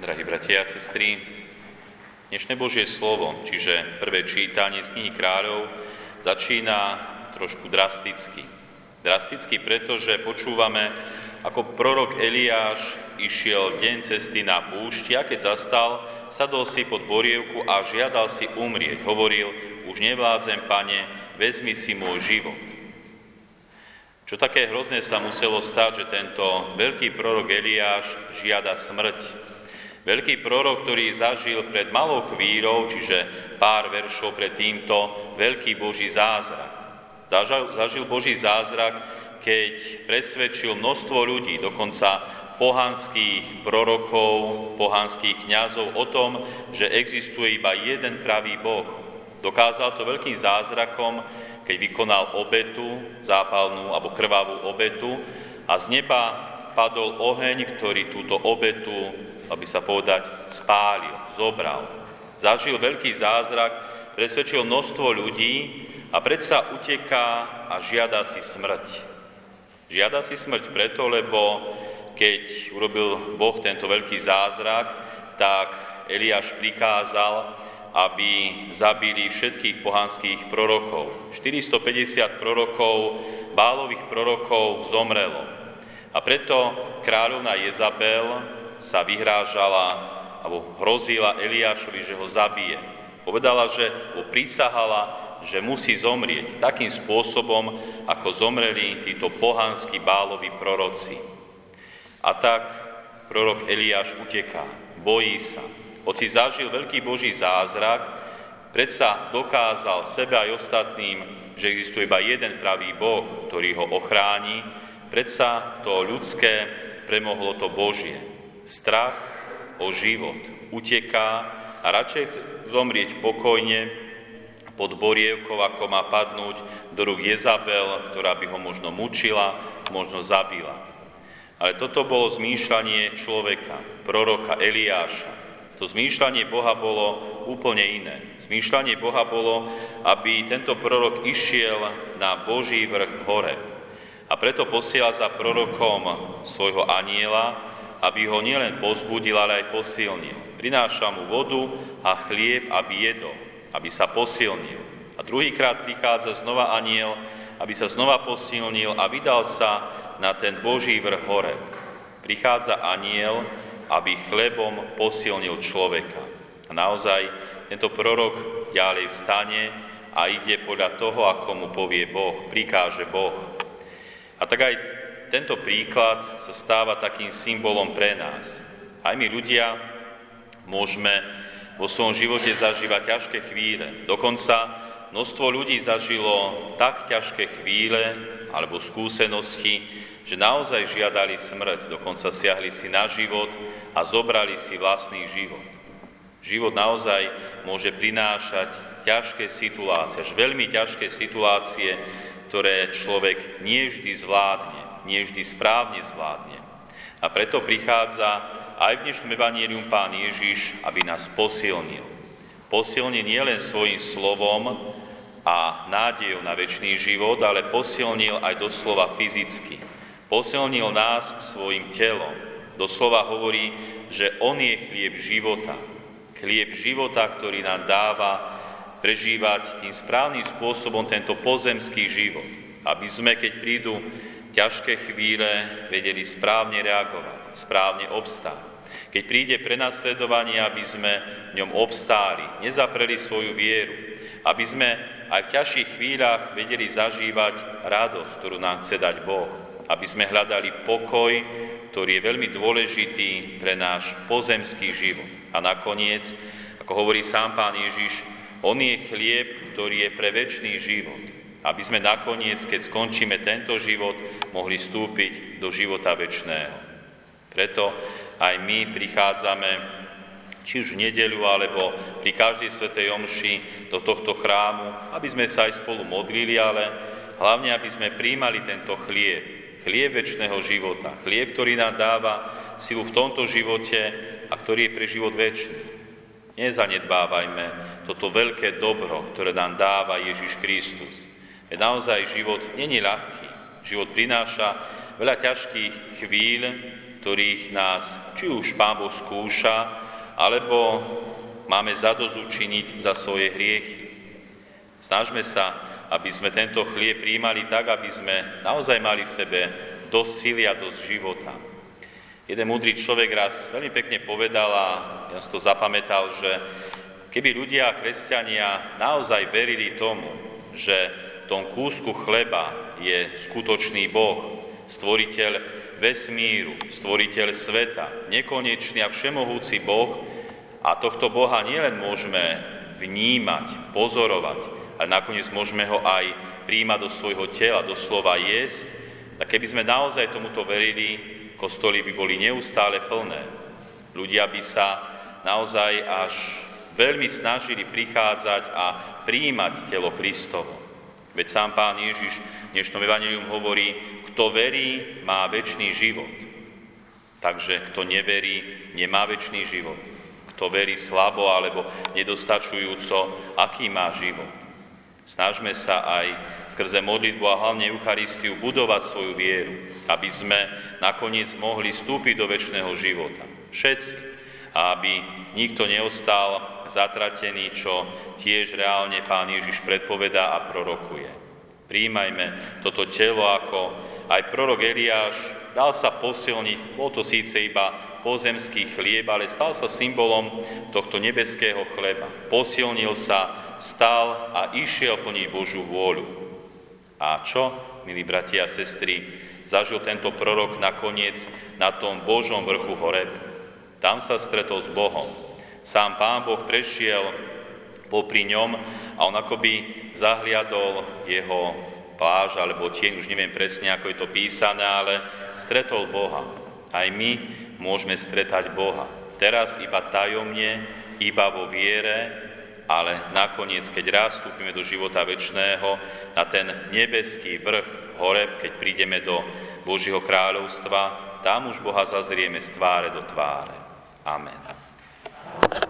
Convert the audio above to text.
Drahí bratia a sestry, dnešné Božie slovo, čiže prvé čítanie z knihy kráľov, začína trošku drasticky. Drasticky, pretože počúvame, ako prorok Eliáš išiel deň cesty na púšť a keď zastal, sadol si pod borievku a žiadal si umrieť. Hovoril, už nevládzem, pane, vezmi si môj život. Čo také hrozné sa muselo stať, že tento veľký prorok Eliáš žiada smrť. Veľký prorok, ktorý zažil pred malou chvíľou, čiže pár veršov pred týmto, veľký Boží zázrak. Zažil, Boží zázrak, keď presvedčil množstvo ľudí, dokonca pohanských prorokov, pohanských kňazov o tom, že existuje iba jeden pravý Boh. Dokázal to veľkým zázrakom, keď vykonal obetu, zápalnú alebo krvavú obetu a z neba padol oheň, ktorý túto obetu aby sa povedať, spálil, zobral. Zažil veľký zázrak, presvedčil množstvo ľudí a predsa uteká a žiada si smrť. Žiada si smrť preto, lebo keď urobil Boh tento veľký zázrak, tak Eliáš prikázal, aby zabili všetkých pohanských prorokov. 450 prorokov, bálových prorokov zomrelo. A preto kráľovna Jezabel sa vyhrážala alebo hrozila Eliášovi, že ho zabije. Povedala, že ho prísahala, že musí zomrieť takým spôsobom, ako zomreli títo pohanskí báloví proroci. A tak prorok Eliáš uteká, bojí sa. Hoci zažil veľký Boží zázrak, predsa dokázal sebe aj ostatným, že existuje iba jeden pravý Boh, ktorý ho ochráni, predsa to ľudské premohlo to Božie strach o život, uteká a radšej chce zomrieť pokojne pod borievkou, ako má padnúť do rúk Jezabel, ktorá by ho možno mučila, možno zabila. Ale toto bolo zmýšľanie človeka, proroka Eliáša. To zmýšľanie Boha bolo úplne iné. Zmýšľanie Boha bolo, aby tento prorok išiel na Boží vrch hore. A preto posiela za prorokom svojho aniela, aby ho nielen pozbudil, ale aj posilnil. Prináša mu vodu a chlieb, aby jedol, aby sa posilnil. A druhýkrát prichádza znova aniel, aby sa znova posilnil a vydal sa na ten Boží vrch hore. Prichádza aniel, aby chlebom posilnil človeka. A naozaj tento prorok ďalej vstane a ide podľa toho, ako mu povie Boh, prikáže Boh. A tak aj tento príklad sa stáva takým symbolom pre nás. Aj my ľudia môžeme vo svojom živote zažívať ťažké chvíle. Dokonca množstvo ľudí zažilo tak ťažké chvíle alebo skúsenosti, že naozaj žiadali smrť, dokonca siahli si na život a zobrali si vlastný život. Život naozaj môže prinášať ťažké situácie, až veľmi ťažké situácie, ktoré človek nie vždy zvládne nie vždy správne zvládne. A preto prichádza aj v dnešnom Evangelium Pán Ježiš, aby nás posilnil. Posilnil nielen svojim slovom a nádejou na väčší život, ale posilnil aj doslova fyzicky. Posilnil nás svojim telom. Doslova hovorí, že On je chlieb života. Chlieb života, ktorý nám dáva prežívať tým správnym spôsobom tento pozemský život. Aby sme, keď prídu ťažké chvíle vedeli správne reagovať, správne obstáť. Keď príde prenasledovanie, aby sme v ňom obstáli, nezapreli svoju vieru, aby sme aj v ťažších chvíľach vedeli zažívať radosť, ktorú nám chce dať Boh, aby sme hľadali pokoj, ktorý je veľmi dôležitý pre náš pozemský život. A nakoniec, ako hovorí sám pán Ježiš, on je chlieb, ktorý je pre väčší život aby sme nakoniec, keď skončíme tento život, mohli vstúpiť do života väčšného. Preto aj my prichádzame či už v nedeľu, alebo pri každej svetej omši do tohto chrámu, aby sme sa aj spolu modlili, ale hlavne, aby sme príjmali tento chlieb, chlieb väčšného života, chlieb, ktorý nám dáva silu v tomto živote a ktorý je pre život väčší. Nezanedbávajme toto veľké dobro, ktoré nám dáva Ježiš Kristus. Veď naozaj život není ľahký. Život prináša veľa ťažkých chvíľ, ktorých nás či už Pán Boh skúša, alebo máme zadozučiniť za svoje hriechy. Snažme sa, aby sme tento chlieb príjmali tak, aby sme naozaj mali v sebe dosť sily a dosť života. Jeden múdry človek raz veľmi pekne povedal a ja som to zapamätal, že keby ľudia kresťania naozaj verili tomu, že tom kúsku chleba je skutočný Boh, stvoriteľ vesmíru, stvoriteľ sveta, nekonečný a všemohúci Boh, a tohto Boha nielen môžeme vnímať, pozorovať, ale nakoniec môžeme ho aj príjmať do svojho tela, do slova jesť. A keby sme naozaj tomuto verili, kostoly by boli neustále plné. Ľudia by sa naozaj až veľmi snažili prichádzať a príjmať telo Kristovo. Veď sám pán Ježiš v dnešnom evanelium hovorí, kto verí, má väčší život. Takže kto neverí, nemá väčší život kto verí slabo alebo nedostačujúco, aký má život. Snažme sa aj skrze modlitbu a hlavne Eucharistiu budovať svoju vieru, aby sme nakoniec mohli vstúpiť do väčšného života. Všetci. A aby nikto neostal zatratený, čo tiež reálne Pán Ježiš predpovedá a prorokuje. Príjmajme toto telo, ako aj prorok Eliáš dal sa posilniť, bol to síce iba pozemský chlieb, ale stal sa symbolom tohto nebeského chleba. Posilnil sa, stal a išiel plniť Božú vôľu. A čo, milí bratia a sestry, zažil tento prorok nakoniec na tom Božom vrchu Horeb? Tam sa stretol s Bohom. Sám Pán Boh prešiel popri ňom a on akoby zahliadol jeho pláž alebo tieň, už neviem presne, ako je to písané, ale stretol Boha. Aj my môžeme stretať Boha. Teraz iba tajomne, iba vo viere, ale nakoniec, keď raz vstúpime do života väčšného, na ten nebeský vrch hore, keď prídeme do Božieho kráľovstva, tam už Boha zazrieme z tváre do tváre. Amen. Thank you.